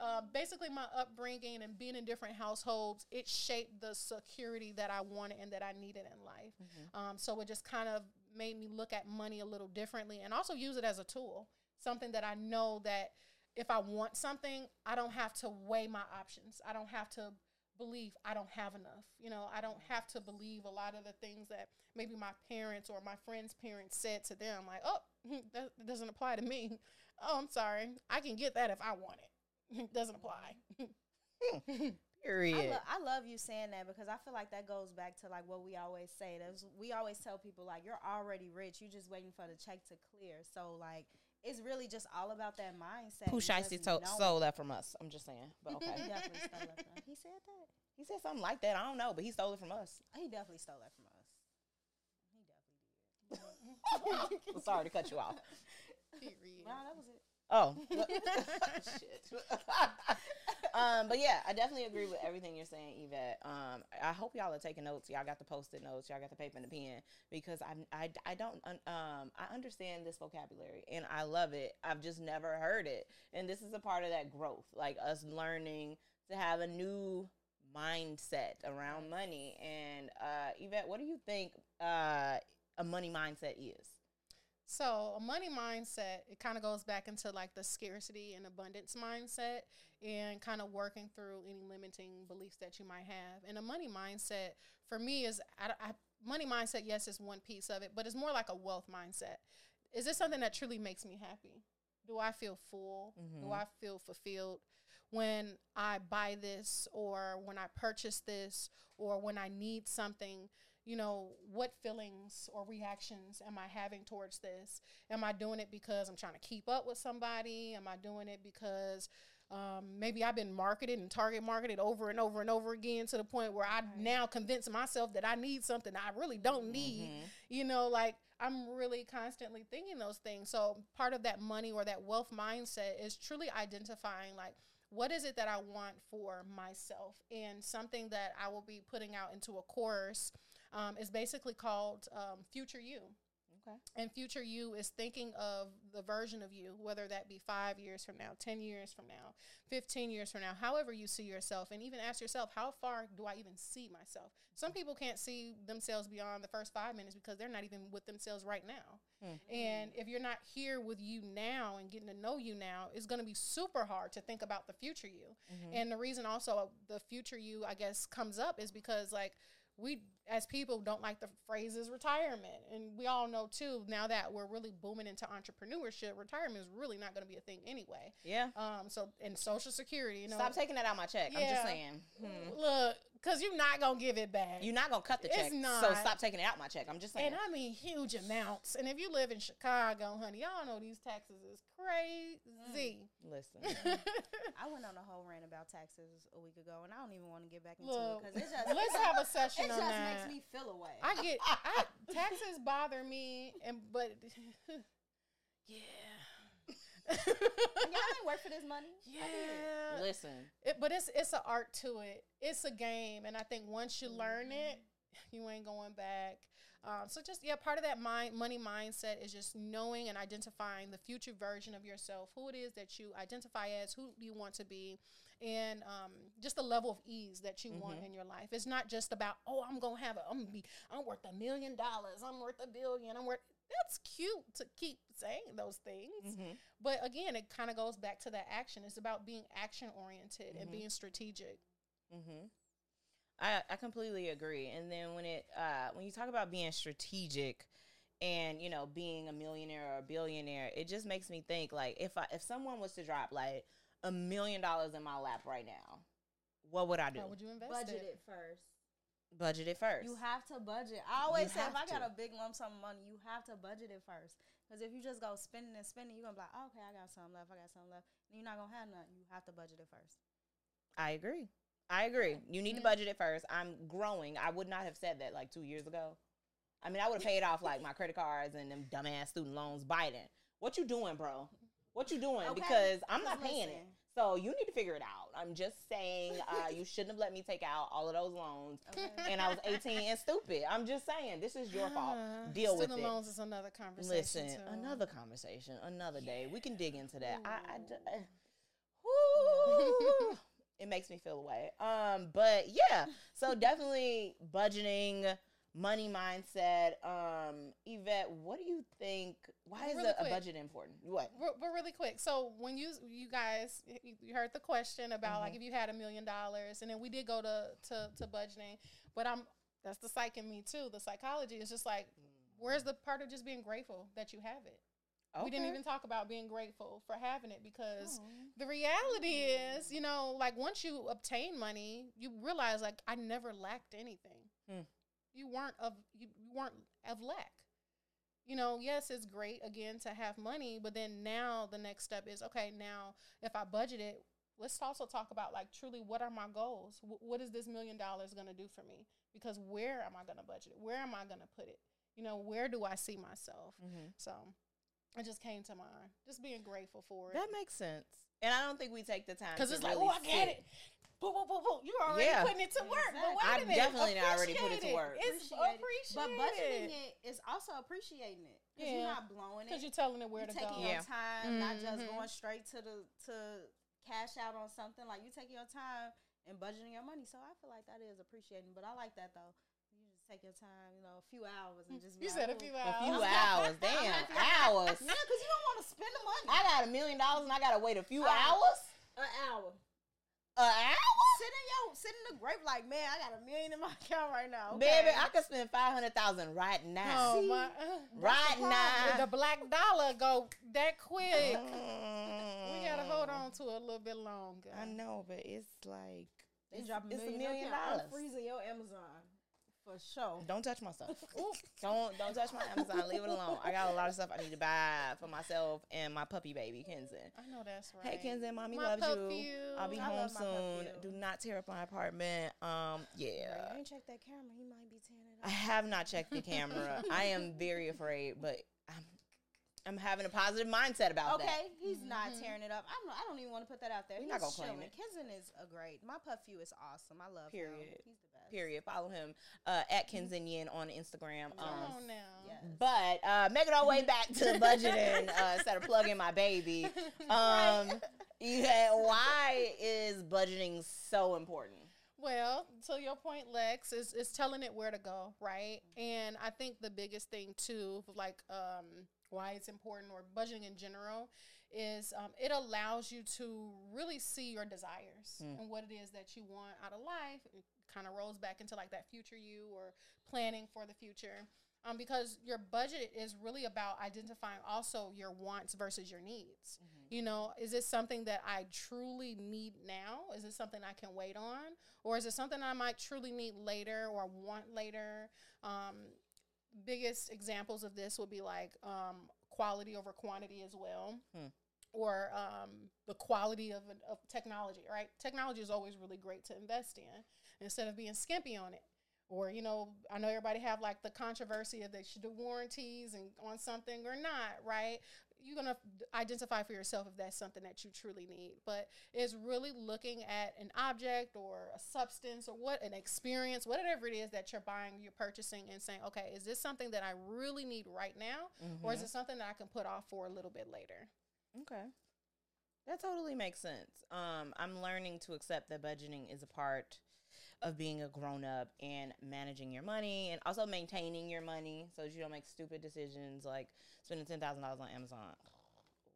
uh, basically, my upbringing and being in different households, it shaped the security that I wanted and that I needed in life. Mm-hmm. Um, so it just kind of made me look at money a little differently and also use it as a tool, something that I know that if I want something, I don't have to weigh my options. I don't have to believe I don't have enough. You know, I don't have to believe a lot of the things that maybe my parents or my friends' parents said to them, like, oh, that doesn't apply to me. Oh, I'm sorry. I can get that if I want it. doesn't apply. Period. I, lo- I love you saying that because I feel like that goes back to like what we always say. That's we always tell people like you're already rich. You're just waiting for the check to clear. So like it's really just all about that mindset. Pooh and Shiesty to- stole that from us. I'm just saying. But okay. He definitely stole it from us. He said that. he said something like that. I don't know, but he stole it from us. He definitely stole that from us. He definitely did. Sorry to cut you off. Period. Wow, that was it. Oh, shit. um, but yeah, I definitely agree with everything you're saying, Evette. Um, I hope y'all are taking notes. Y'all got the post-it notes. Y'all got the paper and the pen because I, I, I don't, um, I understand this vocabulary and I love it. I've just never heard it, and this is a part of that growth, like us learning to have a new mindset around money. And uh, Evette, what do you think uh, a money mindset is? So a money mindset, it kind of goes back into like the scarcity and abundance mindset and kind of working through any limiting beliefs that you might have. And a money mindset for me is, I, I, money mindset, yes, is one piece of it, but it's more like a wealth mindset. Is this something that truly makes me happy? Do I feel full? Do Mhm. I feel fulfilled when I buy this or when I purchase this or when I need something? You know, what feelings or reactions am I having towards this? Am I doing it because I'm trying to keep up with somebody? Am I doing it because um, maybe I've been marketed and target marketed over and over and over again to the point where I now convince myself that I need something I really don't need? Mhm. You know, like I'm really constantly thinking those things. So part of that money or that wealth mindset is truly identifying like what is it that I want for myself and something that I will be putting out into a course um, is basically called um, Future You. Okay. And future you is thinking of the version of you, whether that be five years from now, 10 years from now, 15 years from now, however you see yourself. And even ask yourself, how far do I even see myself? Some people can't see themselves beyond the first five minutes because they're not even with themselves right now. Hmm. And if you're not here with you now and getting to know you now, it's going to be super hard to think about the future you. Mhm. And the reason also the future you, I guess, comes up is because, like, we as people don't like the phrases retirement. And we all know, too, now that we're really booming into entrepreneurship, retirement is really not going to be a thing anyway. Yeah. Um, so, and Social Security, you know. Stop taking that out my check. I'm just saying. Hmm. Look, because you're not going to give it back. You're not gonna cut the It's check, so not. stop taking it out my check. I'm just saying. And I mean huge amounts. And if you live in Chicago, honey, y'all know these taxes is crazy. Listen, I went on a whole rant about taxes a week ago, and I don't even want to get back into Look, it because it just let's have a session it on just that. Makes me feel away. I get I, taxes bother me, and but yeah, And y'all ain't work for this money. I yeah. listen. It, but it's it's an art to it. It's a game, and I think once you learn it, you ain't going back. Um, so just yeah, part of that mind money mindset is just knowing and identifying the future version of yourself, who it is that you identify as, who you want to be, and um, just the level of ease that you want Mhm. in your life. It's not just about oh, I'm gonna have it. I'm gonna be, I'm worth a million dollars, I'm worth a billion, I'm worth. That's cute to keep saying those things. Mhm. But again, it kind of goes back to that action. It's about being action oriented and Mhm. being strategic. hmm I I completely agree. And then when it uh when you talk about being strategic and you know being a millionaire or a billionaire, it just makes me think like if I if someone was to drop like a million dollars in my lap right now, what would I do? How would you invest Budget it? it first. Budget it first. You have to budget. I always say if have I got a big lump sum of money, you have to budget it first. Because if you just go spending and spending, you're gonna be like, oh, okay, I got some left, I got some left. And you're not gonna have none. You have to budget it first. I agree. I agree. You need to budget it first. I'm growing. I would not have said that like two years ago. I mean, I would have paid off like my credit cards and them dumbass student loans. Biden, what you doing, bro? What you doing? Okay, Because I'm not because paying it. So you need to figure it out. I'm just saying, uh, you shouldn't have let me take out all of those loans. Okay. And I was 18 and stupid. I'm just saying, this is your fault. Ah, Deal with it. loans is another conversation. Listen, too. another conversation, another day. We can dig into that. I, I d- uh, Ooh. it makes me feel away. Um, but yeah, so definitely budgeting, money mindset. Um, Evette, what do you think? Why is Really a, a budget important? What? Re- but really quick, so when you you guys you heard the question about like Mhm. if you had a million dollars, and then we did go to to to budgeting, but I'm that's the psych in me too. The psychology is just like, where's the part of just being grateful that you have it? We didn't even talk about being grateful for having it because Aw. the reality is, you know, like once you obtain money, you realize like I never lacked anything. Hmm. You weren't of you, you weren't of lack. You know, yes, it's great again to have money, but then now the next step is okay. Now, if I budget it, let's also talk about like truly what are my goals? Wh- what is this million dollars going to do for me? Because where am I going to budget it? Where am I going to put it? You know, where do I see myself? Mhm. So it just came to mind. Just being grateful for it. That makes sense. And I don't think we take the time Because it's like, oh, I get it. Boo, boo, boo, boo. You're already Yeah. putting it to work. But wait I a minute. definitely not already put it to work. It's Appreciate it. But budgeting it is also appreciating it. Because Yeah. you're not blowing it. Because you're telling it where You're to taking go. Yeah. your time, not just Mhm. going straight to the to cash out on something. Like you taking your time and budgeting your money. So I feel like that is appreciating. But I like that though. You just take your time, you know, a few hours and just. Be You like, said a few hours. A few hours. Damn. hours. Yeah, because you don't want to spend the money. I got a million dollars and I gotta wait a few Uh, hours? An hour. An hour? Sit in your sit in the grape like man, I got a million in my account right now. Baby. I could spend five hundred thousand right now. Oh, See? my. right the now. the black dollar go that quick. Mm. We gotta hold on to it a little bit longer. I know, but it's like They it's, drop a it's million, a million in dollars. I'm freezing your Amazon for sure. Don't touch my stuff. don't don't touch my Amazon. Leave it alone. I got a lot of stuff I need to buy for myself and my puppy baby Kenzen. I know that's right. Hey Kenzen, mommy My loves you. puppy. I'll be I home soon. Do not tear up my apartment. Um, Yeah. yeah. you ain't check that camera. He might be tearing it I have not checked the camera. I am very afraid, but I'm I'm having a positive mindset about Okay, that. Okay, he's not Mhm. tearing it up. I'm not, I don't even want to put that out there. We're he's not gonna claim it. Kenzen is a great. My puppy is awesome. I love him. Period. He's the best. Period. Follow him uh, at Kenzinyan on Instagram. Come Um, on now. Yes. But uh, making our way back to budgeting uh, instead of plugging my baby. Um, yeah, why is budgeting so important? Well, to your point, Lex, is is telling it where to go, right? And I think the biggest thing too, like um, why it's important or budgeting in general, is um, it allows you to really see your desires Mm. and what it is that you want out of life. It kind of rolls back into like that future you or planning for the future. Um, because your budget is really about identifying also your wants versus your needs. You know, is this something that I truly need now? Is this something I can wait on? Or is it something I might truly need later or want later? Um, biggest examples of this would be like um, quality over quantity as well. Hmm. Or um, the quality of, of technology, right? Technology is always really great to invest in instead of being skimpy on it. Or, you know, I know everybody have like the controversy of they should do warranties and on something or not, right? You're gonna identify for yourself if that's something that you truly need. But it's really looking at an object or a substance or what an experience, whatever it is that you're buying, you're purchasing, and saying, okay, is this something that I really need right now, or is it something that I can put off for a little bit later? Okay. That totally makes sense. Um, I'm learning to accept that budgeting is a part of being a grown up and managing your money and also maintaining your money so that you don't make stupid decisions like spending ten thousand dollars on Amazon.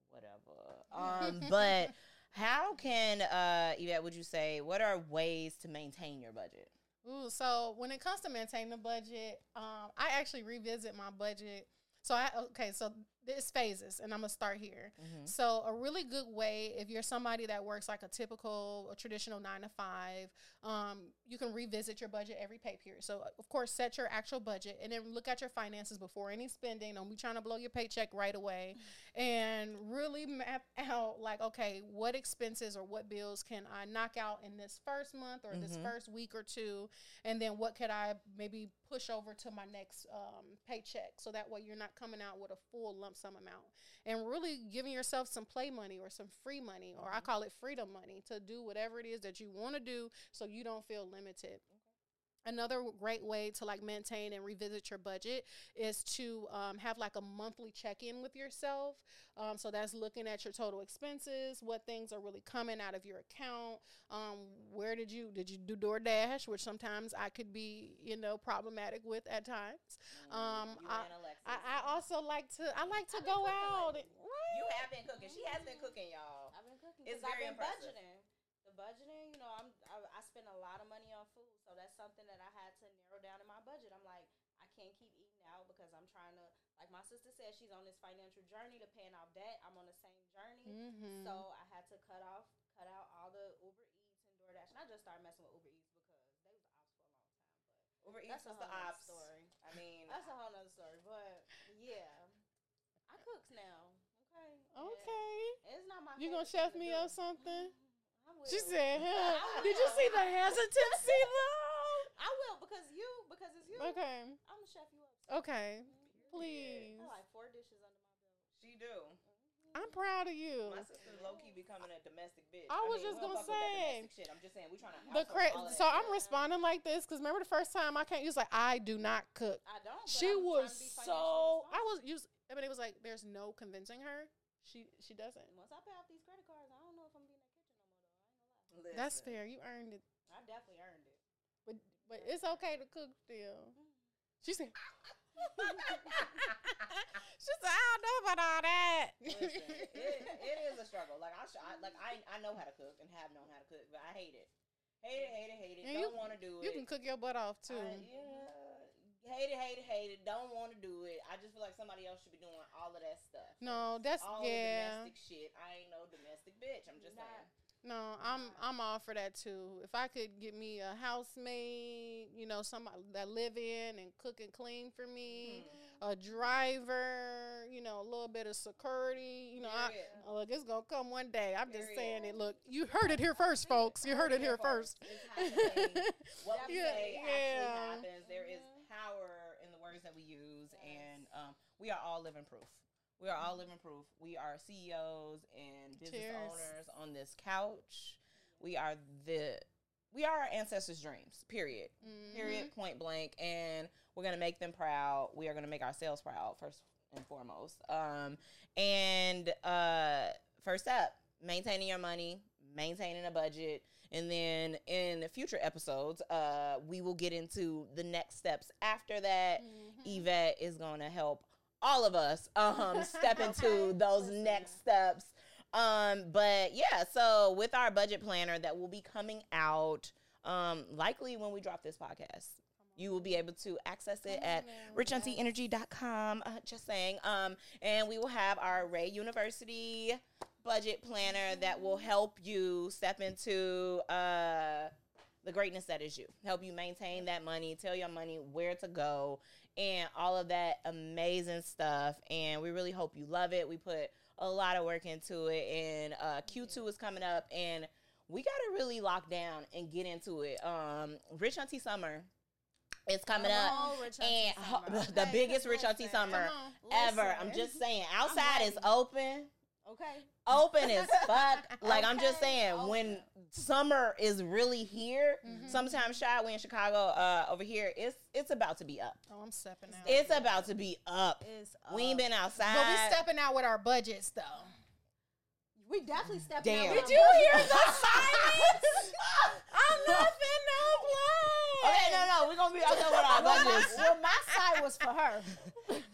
Whatever. Um, but how can uh Evette, would you say what are ways to maintain your budget? Ooh, so when it comes to maintaining the budget, um, I actually revisit my budget. So I okay, so there's phases, and I'm gonna start here. Mhm. So a really good way, if you're somebody that works like a typical, a traditional nine to five, um, you can revisit your budget every pay period. So of course, set your actual budget, and then look at your finances before any spending. Don't be trying to blow your paycheck right away, and really map out like, okay, what expenses or what bills can I knock out in this first month or this Mhm. first week or two, and then what could I maybe push over to my next um, paycheck, so that way you're not coming out with a full lump sum amount, and really giving yourself some play money or some free money, or I call it freedom money, to do whatever it is that you want to do, so you don't feel limited. Another great way to like maintain and revisit your budget is to um, have like a monthly check in with yourself. Um, so that's looking at your total expenses, what things are really coming out of your account. Um, where did you did you do DoorDash, which sometimes I could be you know problematic with at times. Um, You I. I, I also like to I like to I've go out. lately. right? You have been cooking. She has been cooking, y'all. I've been cooking. It's 'cause I've very been impressive. budgeting. The budgeting, you know, I'm I, I spend a lot of money on food, so that's something that I had to narrow down in my budget. I'm like, I can't keep eating out because I'm trying to, like my sister said, she's on this financial journey to paying off debt. I'm on the same journey, Mhm. so I had to cut off, cut out all the Uber Eats and DoorDash, and I just started messing with Uber Eats because they was the ops for a long time. Uber Eats was the ops. story. I mean, that's a whole nother story. But yeah, I cooks now. Okay. and Okay. It's not my. You gonna chef to me do. up something? I will. She said, huh? Did you see the hesitancy though? I will because you because it's you. Okay. I'm gonna chef you up. Okay. Mhm. Please. I like four dishes under my belt. she do. I'm proud of you. My sister low key becoming a domestic bitch. I was mean, just gonna fuck say. shit. I'm just saying we trying to. The cra- so I'm responding like this because remember the first time I can't use like I do not cook. I don't. but She I'm was to be so I was responsible. used. I mean, it was like there's no convincing her. She she doesn't. Once I pay off these credit cards, I don't know if I'm gonna be in that kitchen no more. Though I ain't gonna lie. That's fair. You earned it, I definitely earned it. but but it's okay to cook still. Mm-hmm. She said. she said, I don't know about all that. Listen, it, it is a struggle. Like I, I like I, I know how to cook and have known how to cook, but I hate it. Hate it, hate it, hate it. And you- don't want to do it. you can cook your butt off too. I, yeah, hate it, hate it, hate it. Don't want to do it. I just feel like somebody else should be doing all of that stuff. No, that's all yeah. domestic shit. I ain't no domestic bitch. I'm just Not- saying. No, I'm I'm all for that too. If I could get me a housemaid, you know, somebody that live in and cook and clean for me, Mm. a driver, you know, a little bit of security, you know, I, look, it's gonna come one day. I'm just saying it. Look, you heard it here first, folks. You heard it here first. What we Yeah, say yeah. actually happens. There is power in the words that we use, Yes. and um, we are all living proof. We are all living proof. We are CEOs and business Cheers. owners on this couch. We are the we are our ancestors' dreams. Period. Mhm. Period. Point blank. And we're gonna make them proud. We are gonna make ourselves proud first and foremost. Um, and uh, first up, maintaining your money, maintaining a budget, and then in the future episodes, uh, we will get into the next steps after that. Mhm. Evette is gonna help all of us um step into those next steps. Um, but yeah, so with our budget planner that will be coming out um likely when we drop this podcast. You will be able to access it at richauntieenergy.com. Uh, just saying. Um, and we will have our RAE University budget planner that will help you step into uh the greatness that is you. Help you maintain that money, tell your money where to go, and all of that amazing stuff. And we really hope you love it. We put a lot of work into it, and uh, Q2 is coming up, and we got to really lock down and get into it. Um, Rich Auntie Summer is coming up. Oh, And ho- the Okay, biggest Rich Auntie Summer ever. I'm just saying. Outside is open. Okay. Open as fuck. Like I'm just Okay, saying, when open. summer is really here, Mhm. sometimes shy we in Chicago, uh, over here, it's it's about to be up. Oh, I'm stepping out. It's about to be up. Is We ain't been outside. but we stepping out with our budgets though. We definitely stepped Damn. out. Did with you hear budget. the silence? I'm nothing, no play. Okay, no, no, we're gonna be out there with our budgets. well, my side was for her.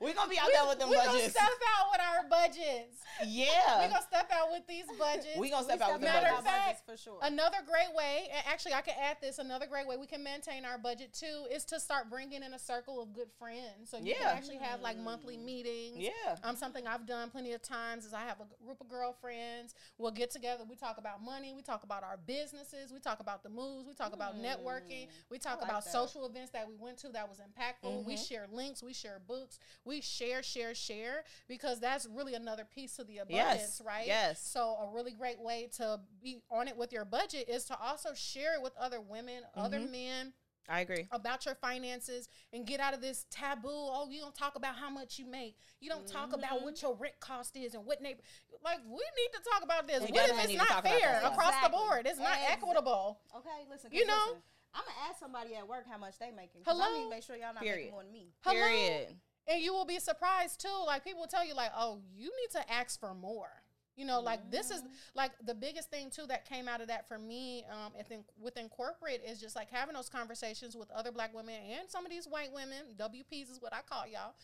we're gonna be out there with them we gonna budgets. step out with our budgets. Yeah, We Yeah. gonna step out with these budgets. We're gonna We step out with stepped Matter of our budgets. fact, budgets for sure. Another great way, and actually, I can add this. Another great way we can maintain our budget too is to start bringing in a circle of good friends. So you Yeah. can actually have like monthly meetings. Yeah. Um, something I've done plenty of times is I have a group of girlfriends. We'll get together. We talk about money. We talk about our businesses. We talk about the moves. We talk about networking. We talk like about that. social events that we went to that was impactful. We Mhm. share links. We share books. We share, share, share because that's really another piece to the Yes. abundance, right? Yes. So a really great way to be on it with your budget is to also share it with other women, other Mhm. men I agree. about your finances and get out of this taboo. Oh, you don't talk about how much you make. You don't talk Mm-hmm. about what your rent cost is and what neighbor. Like we need to talk about this. We what if it's not talk about that fair across Exactly. the board? It's not Exactly. equitable. Okay, listen. You know? I'm gonna ask somebody at work how much they making. 'cause I Hello? need to make sure y'all not Period. making more than me. Hello? Period. And you will be surprised too. Like people will tell you, like, oh, you need to ask for more. You know, like this is like the biggest thing too that came out of that for me. Um, I think within corporate is just like having those conversations with other black women and some of these white women. WPs is what I call y'all.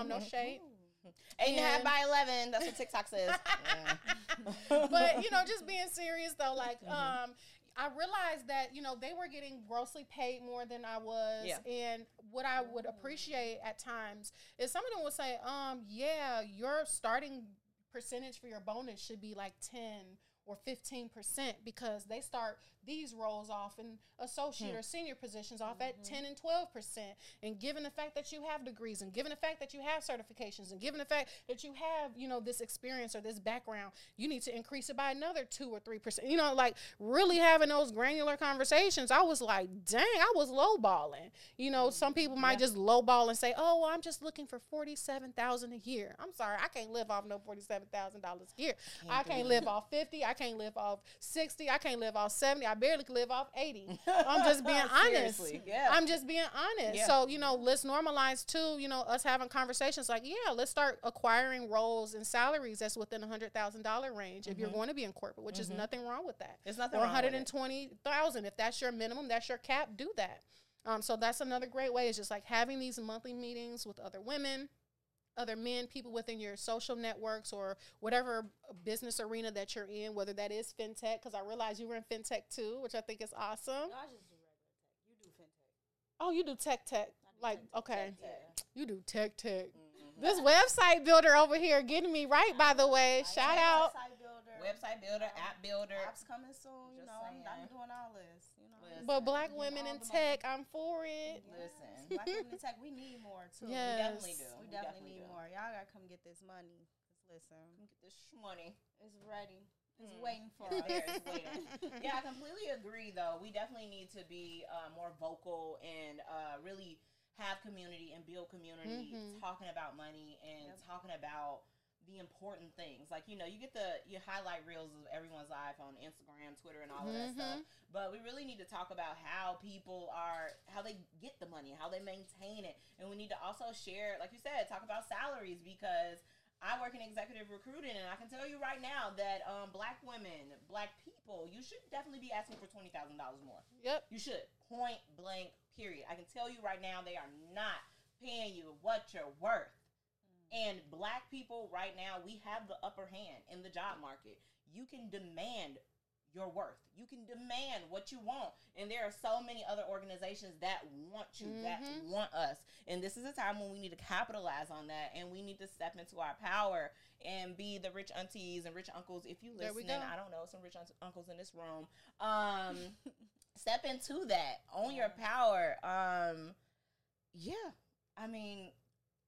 Um, no shade. Eight and a half And- by eleven. That's what TikTok says. But you know, just being serious though, like Mm-hmm. um I realized that you know they were getting grossly paid more than I was, Yeah. and what I would appreciate at times is some of them would say, um, yeah, your starting percentage for your bonus should be like ten or fifteen percent because they start these roles off in associate or senior positions off at ten and twelve percent, and given the fact that you have degrees, and given the fact that you have certifications, and given the fact that you have you know this experience or this background, you need to increase it by another two or three percent. You know, like really having those granular conversations. I was like, dang, I was lowballing. You know, some people might just lowball and say, oh, well, I'm just looking for forty seven thousand a year. I'm sorry, I can't live off no forty seven thousand dollars a year. I can't live off fifty. I can't live off sixty. I can't live off seventy. I barely can live off eighty. I'm just being honest. Yeah. I'm just being honest. Yeah. So, you know, let's normalize too, you know, us having conversations like, yeah, let's start acquiring roles and salaries that's within a hundred thousand dollar range if you're going to be in corporate, which is nothing wrong with that. It's nothing or wrong 120,000. If that's your minimum, that's your cap, do that. Um, so that's another great way is just like having these monthly meetings with other women, other men, people within your social networks or whatever business arena that you're in, whether that is fintech, because I realize you were in fintech too, which I think is awesome. No, I just do regular tech. You do fintech. Oh, you do tech tech. Like, okay. Yeah. You do tech tech. Mhm. This website builder over here getting me right, by the way. Shout out. Website builder. App builder. Apps coming soon. You Just know, I'm, I'm doing all this. You know, Listen. But black women in the money. tech, I'm for it. Listen. Black women in tech, we need more too. Yes. We definitely do. We We definitely, need do. more. Y'all gotta come get this money. 'Cause listen, Get this money. it's ready. It's Hmm. waiting for It's us. it's waiting. yeah, I completely agree. Though we definitely need to be uh, more vocal and uh, really have community and build community, Mhm. talking about money and Yep. talking about the important things. Like you know, you get the you highlight reels of everyone's life on Instagram, Twitter, and all of that stuff. Mhm. But we really need to talk about how people are, how they get the money, how they maintain it, and we need to also share, like you said, talk about salaries because I work in executive recruiting, and I can tell you right now that um, black women, black people, you should definitely be asking for twenty thousand dollars more. Yep. You should, point blank, period. I can tell you right now, they are not paying you what you're worth. And black people right now, we have the upper hand in the job market. You can demand your worth. You can demand what you want. And there are so many other organizations that want you, that Mhm. want us. And this is a time when we need to capitalize on that and we need to step into our power and be the rich aunties and rich uncles. If you listening. I don't know, some rich un- uncles in this room. Um step into that. Own your power. Um yeah. I mean,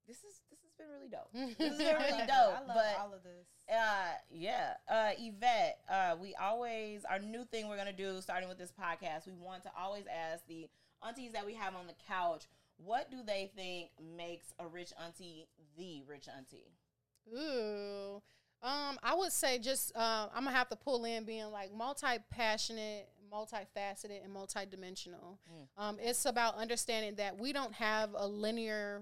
this is this been really dope. This has been really dope. I love but all of this. uh yeah uh evette uh we always our new thing we're gonna do starting with this podcast we want to always ask the aunties that we have on the couch what do they think makes a rich auntie the rich auntie Ooh. Um, I would say just uh, I'm gonna have to pull in being like multi passionate, multifaceted, and multidimensional. Mm. Um, it's about understanding that we don't have a linear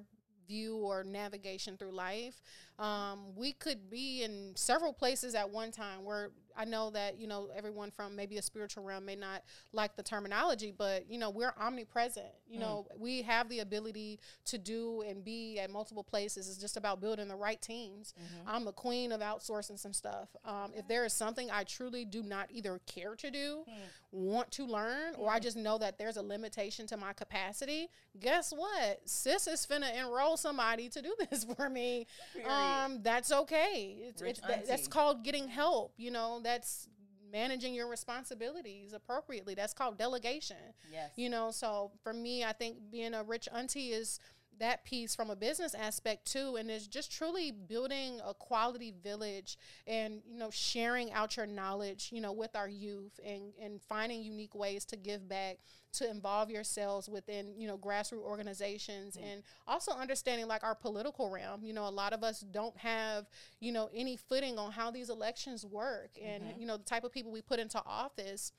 view or navigation through life. Um, we could be in several places at one time. Where I know that you know everyone from maybe a spiritual realm may not like the terminology, but you know we're omnipresent. You Mm. know we have the ability to do and be at multiple places. It's just about building the right teams. I'm the queen of outsourcing some stuff. Um, if there is something I truly do not either care to do, want to learn, or I just know that there's a limitation to my capacity, guess what? Sis is finna enroll somebody to do this for me. Period. Um, that's okay. It's, it's that, that's called getting help. You know, that's managing your responsibilities appropriately. That's called delegation yes you know so for me i think being a rich auntie is that piece from a business aspect too and it's just truly building a quality village and you know sharing out your knowledge you know with our youth and and finding unique ways to give back to involve yourselves within you know grassroots organizations mm. and also understanding like our political realm. You know a lot of us don't have you know any footing on how these elections work and mm-hmm. you know the type of people we put into office.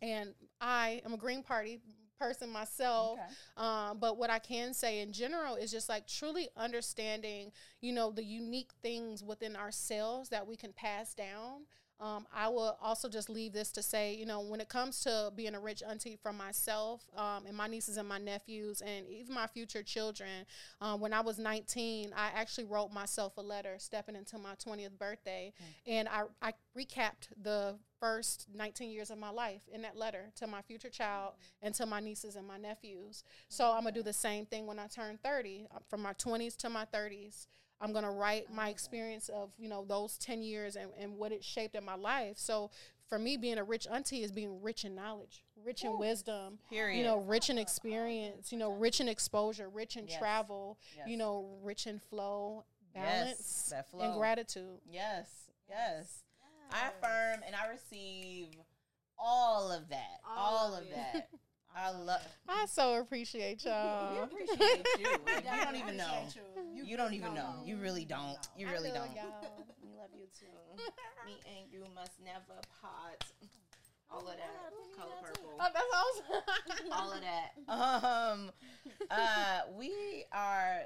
And I am a Green Party person myself. Okay. Um, but what I can say in general is just like truly understanding, you know, the unique things within ourselves that we can pass down. Um, I will also just leave this to say, you know, when it comes to being a rich auntie for myself um, and my nieces and my nephews and even my future children, um, when I was 19, I actually wrote myself a letter stepping into my 20th birthday. Mm. And I, I recapped the first 19 years of my life in that letter to my future child mm. and to my nieces and my nephews. So I'm going to do the same thing when I turn 30, uh, from my 20s to my 30s. I'm gonna write my experience of you know those ten years and, and what it shaped in my life. So for me, being a rich auntie is being rich in knowledge, rich in wisdom, Period. you know, rich in experience, you know, rich in exposure, rich in yes. travel, yes. you know, rich in flow, balance, yes, flow. and gratitude. Yes, yes. I affirm and I receive all of that, all, all of, of that. I love. I so appreciate y'all. we appreciate you. Like, you don't even know. You, you don't even know. You really don't. You really don't. We love you too. Me and you must never part. All of that. Color purple. Oh, that's awesome. All of that. Um. Uh. We are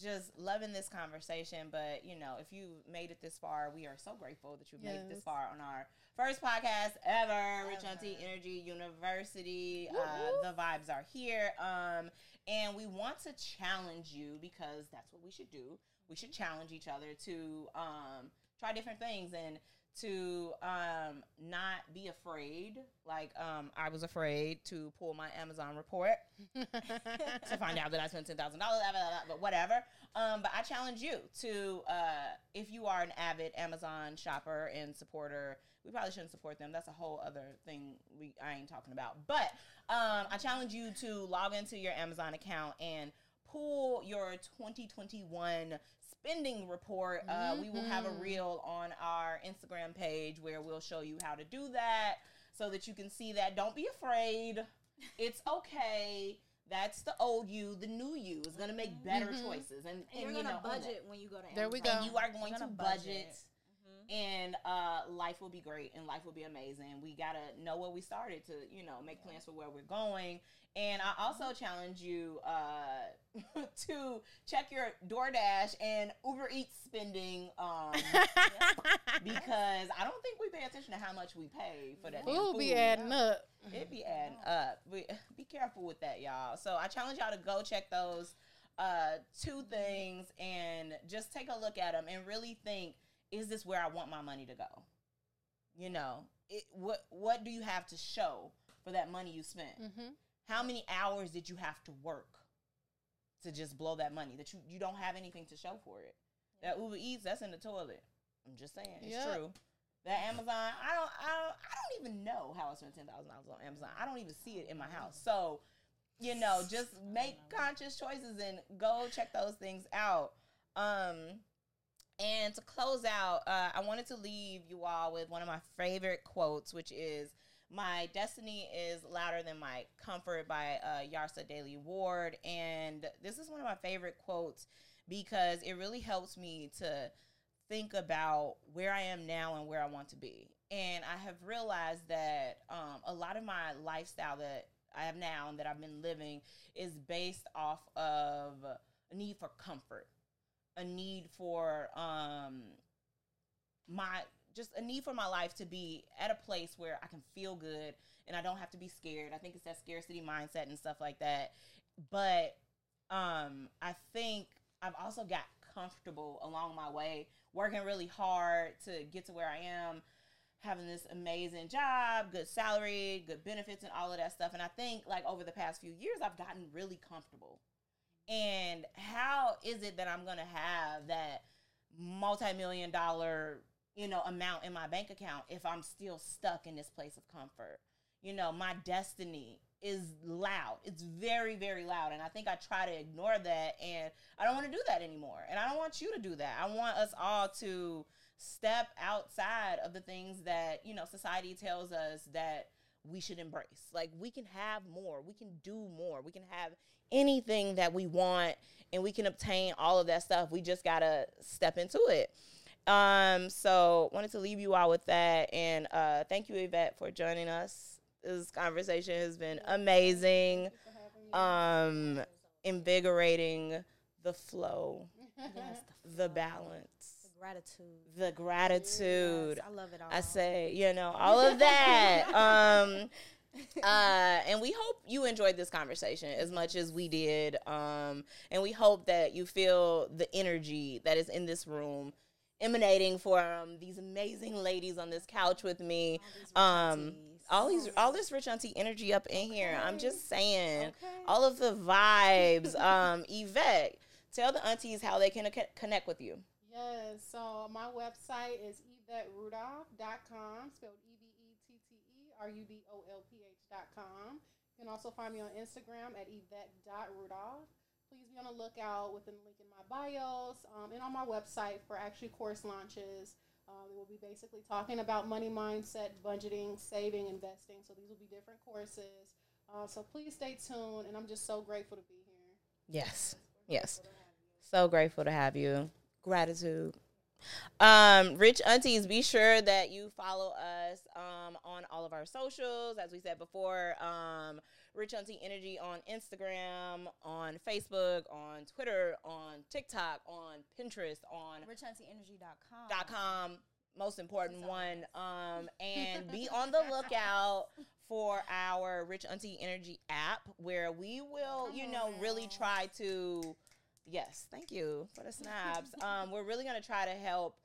just loving this conversation. But you know, if you made it this far, we are so grateful that you yes. made it this far on our first podcast ever, ever. Rich Auntie Energy University. Uh, the vibes are here. Um, and we want to challenge you because that's what we should do. We should challenge each other to um, try different things and to um, not be afraid. Like um, I was afraid to pull my Amazon report to find out that I spent ten thousand dollars, but whatever. Um, but I challenge you to, uh, if you are an avid Amazon shopper and supporter, we probably shouldn't support them. That's a whole other thing we I ain't talking about. But um, I challenge you to log into your Amazon account and pull your 2021 spending report. Uh, mm-hmm. We will have a mm-hmm. reel on our Instagram page where we'll show you how to do that so that you can see that. Don't be afraid. It's okay. That's the old you. The new you is going to make better mm-hmm. choices, and, and, and you're going to budget when you go to. Amazon. There we go. And you are going to budget. budget and uh, life will be great and life will be amazing. We gotta know where we started to, you know, make plans for where we're going. And I also challenge you uh, to check your DoorDash and Uber Eats spending um, because I don't think we pay attention to how much we pay for that. We'll be adding up. It be adding up. Be, be careful with that, y'all. So I challenge y'all to go check those uh, two things and just take a look at them and really think is this where I want my money to go? You know, it, what what do you have to show for that money you spent? Mm-hmm. How many hours did you have to work to just blow that money that you you don't have anything to show for it? That Uber Eats, that's in the toilet. I'm just saying, it's yep. true. That Amazon, I don't, I don't, I don't even know how I spent ten thousand dollars on Amazon. I don't even see it in my house. So, you know, just make conscious choices and go check those things out. Um, and to close out, uh, I wanted to leave you all with one of my favorite quotes, which is My destiny is louder than my comfort by uh, Yrsa Daley-Ward. And this is one of my favorite quotes because it really helps me to think about where I am now and where I want to be. And I have realized that um, a lot of my lifestyle that I have now and that I've been living is based off of a need for comfort a need for um my just a need for my life to be at a place where I can feel good and I don't have to be scared. I think it's that scarcity mindset and stuff like that. But um I think I've also got comfortable along my way, working really hard to get to where I am, having this amazing job, good salary, good benefits and all of that stuff. And I think like over the past few years I've gotten really comfortable and how is it that I'm going to have that multi-million dollar, you know, amount in my bank account if I'm still stuck in this place of comfort? You know, my destiny is loud. It's very, very loud. And I think I try to ignore that. And I don't want to do that anymore. And I don't want you to do that. I want us all to step outside of the things that, you know, society tells us that we should embrace. Like we can have more, we can do more, we can have anything that we want and we can obtain all of that stuff. We just got to step into it. Um, so wanted to leave you all with that and uh, thank you Evette for joining us. This conversation has been amazing. Um, invigorating the flow, yes, the, the balance gratitude. The gratitude. Yes, I love it all. I say, you know, all of that. um, uh, and we hope you enjoyed this conversation as much as we did. Um, and we hope that you feel the energy that is in this room emanating from these amazing ladies on this couch with me. Um, all these, all this rich auntie energy up in here. I'm just saying, Okay. all of the vibes. Um, Evette, tell the aunties how they can connect with you. Yes, so my website is evetterudolph.com, spelled E T R U D O L P H.com. You can also find me on Instagram at evette.rudolph. Please be on the lookout within the link in my bios um, and on my website for actually course launches. Um, we'll be basically talking about money mindset, budgeting, saving, investing. So these will be different courses. Uh, so please stay tuned, and I'm just so grateful to be here. Yes, yes. So grateful to have you. Gratitude. Um, Rich Aunties, be sure that you follow us um, on all of our socials. As we said before, um, Rich Auntie Energy on Instagram, on Facebook, on Twitter, on TikTok, on Pinterest, on RichAuntieEnergy.com. dot com most important one um and be on the lookout for our rich auntie energy app where we will you know really try to yes thank you for the snaps um we're really going to try to help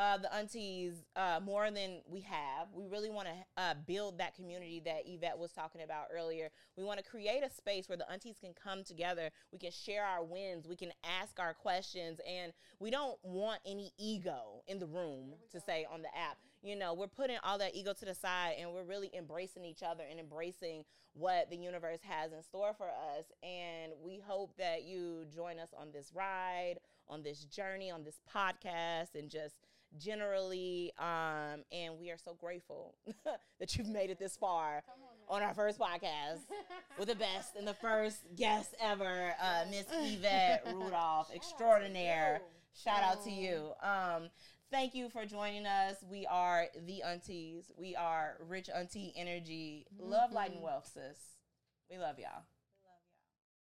uh, the aunties uh, more than we have. We really want to uh, build that community that Evette was talking about earlier. We want to create a space where the aunties can come together. We can share our wins. We can ask our questions. And we don't want any ego in the room to say on the app. You know, we're putting all that ego to the side and we're really embracing each other and embracing what the universe has in store for us. And we hope that you join us on this ride, on this journey, on this podcast, and just generally um and we are so grateful that you've made it this far on our first podcast with the best and the first guest ever uh miss evette rudolph. Extraordinaire. Shout out to you. um thank you for joining us. We are the aunties. We are rich auntie energy. Love light and mm-hmm. wealth sis. We love y'all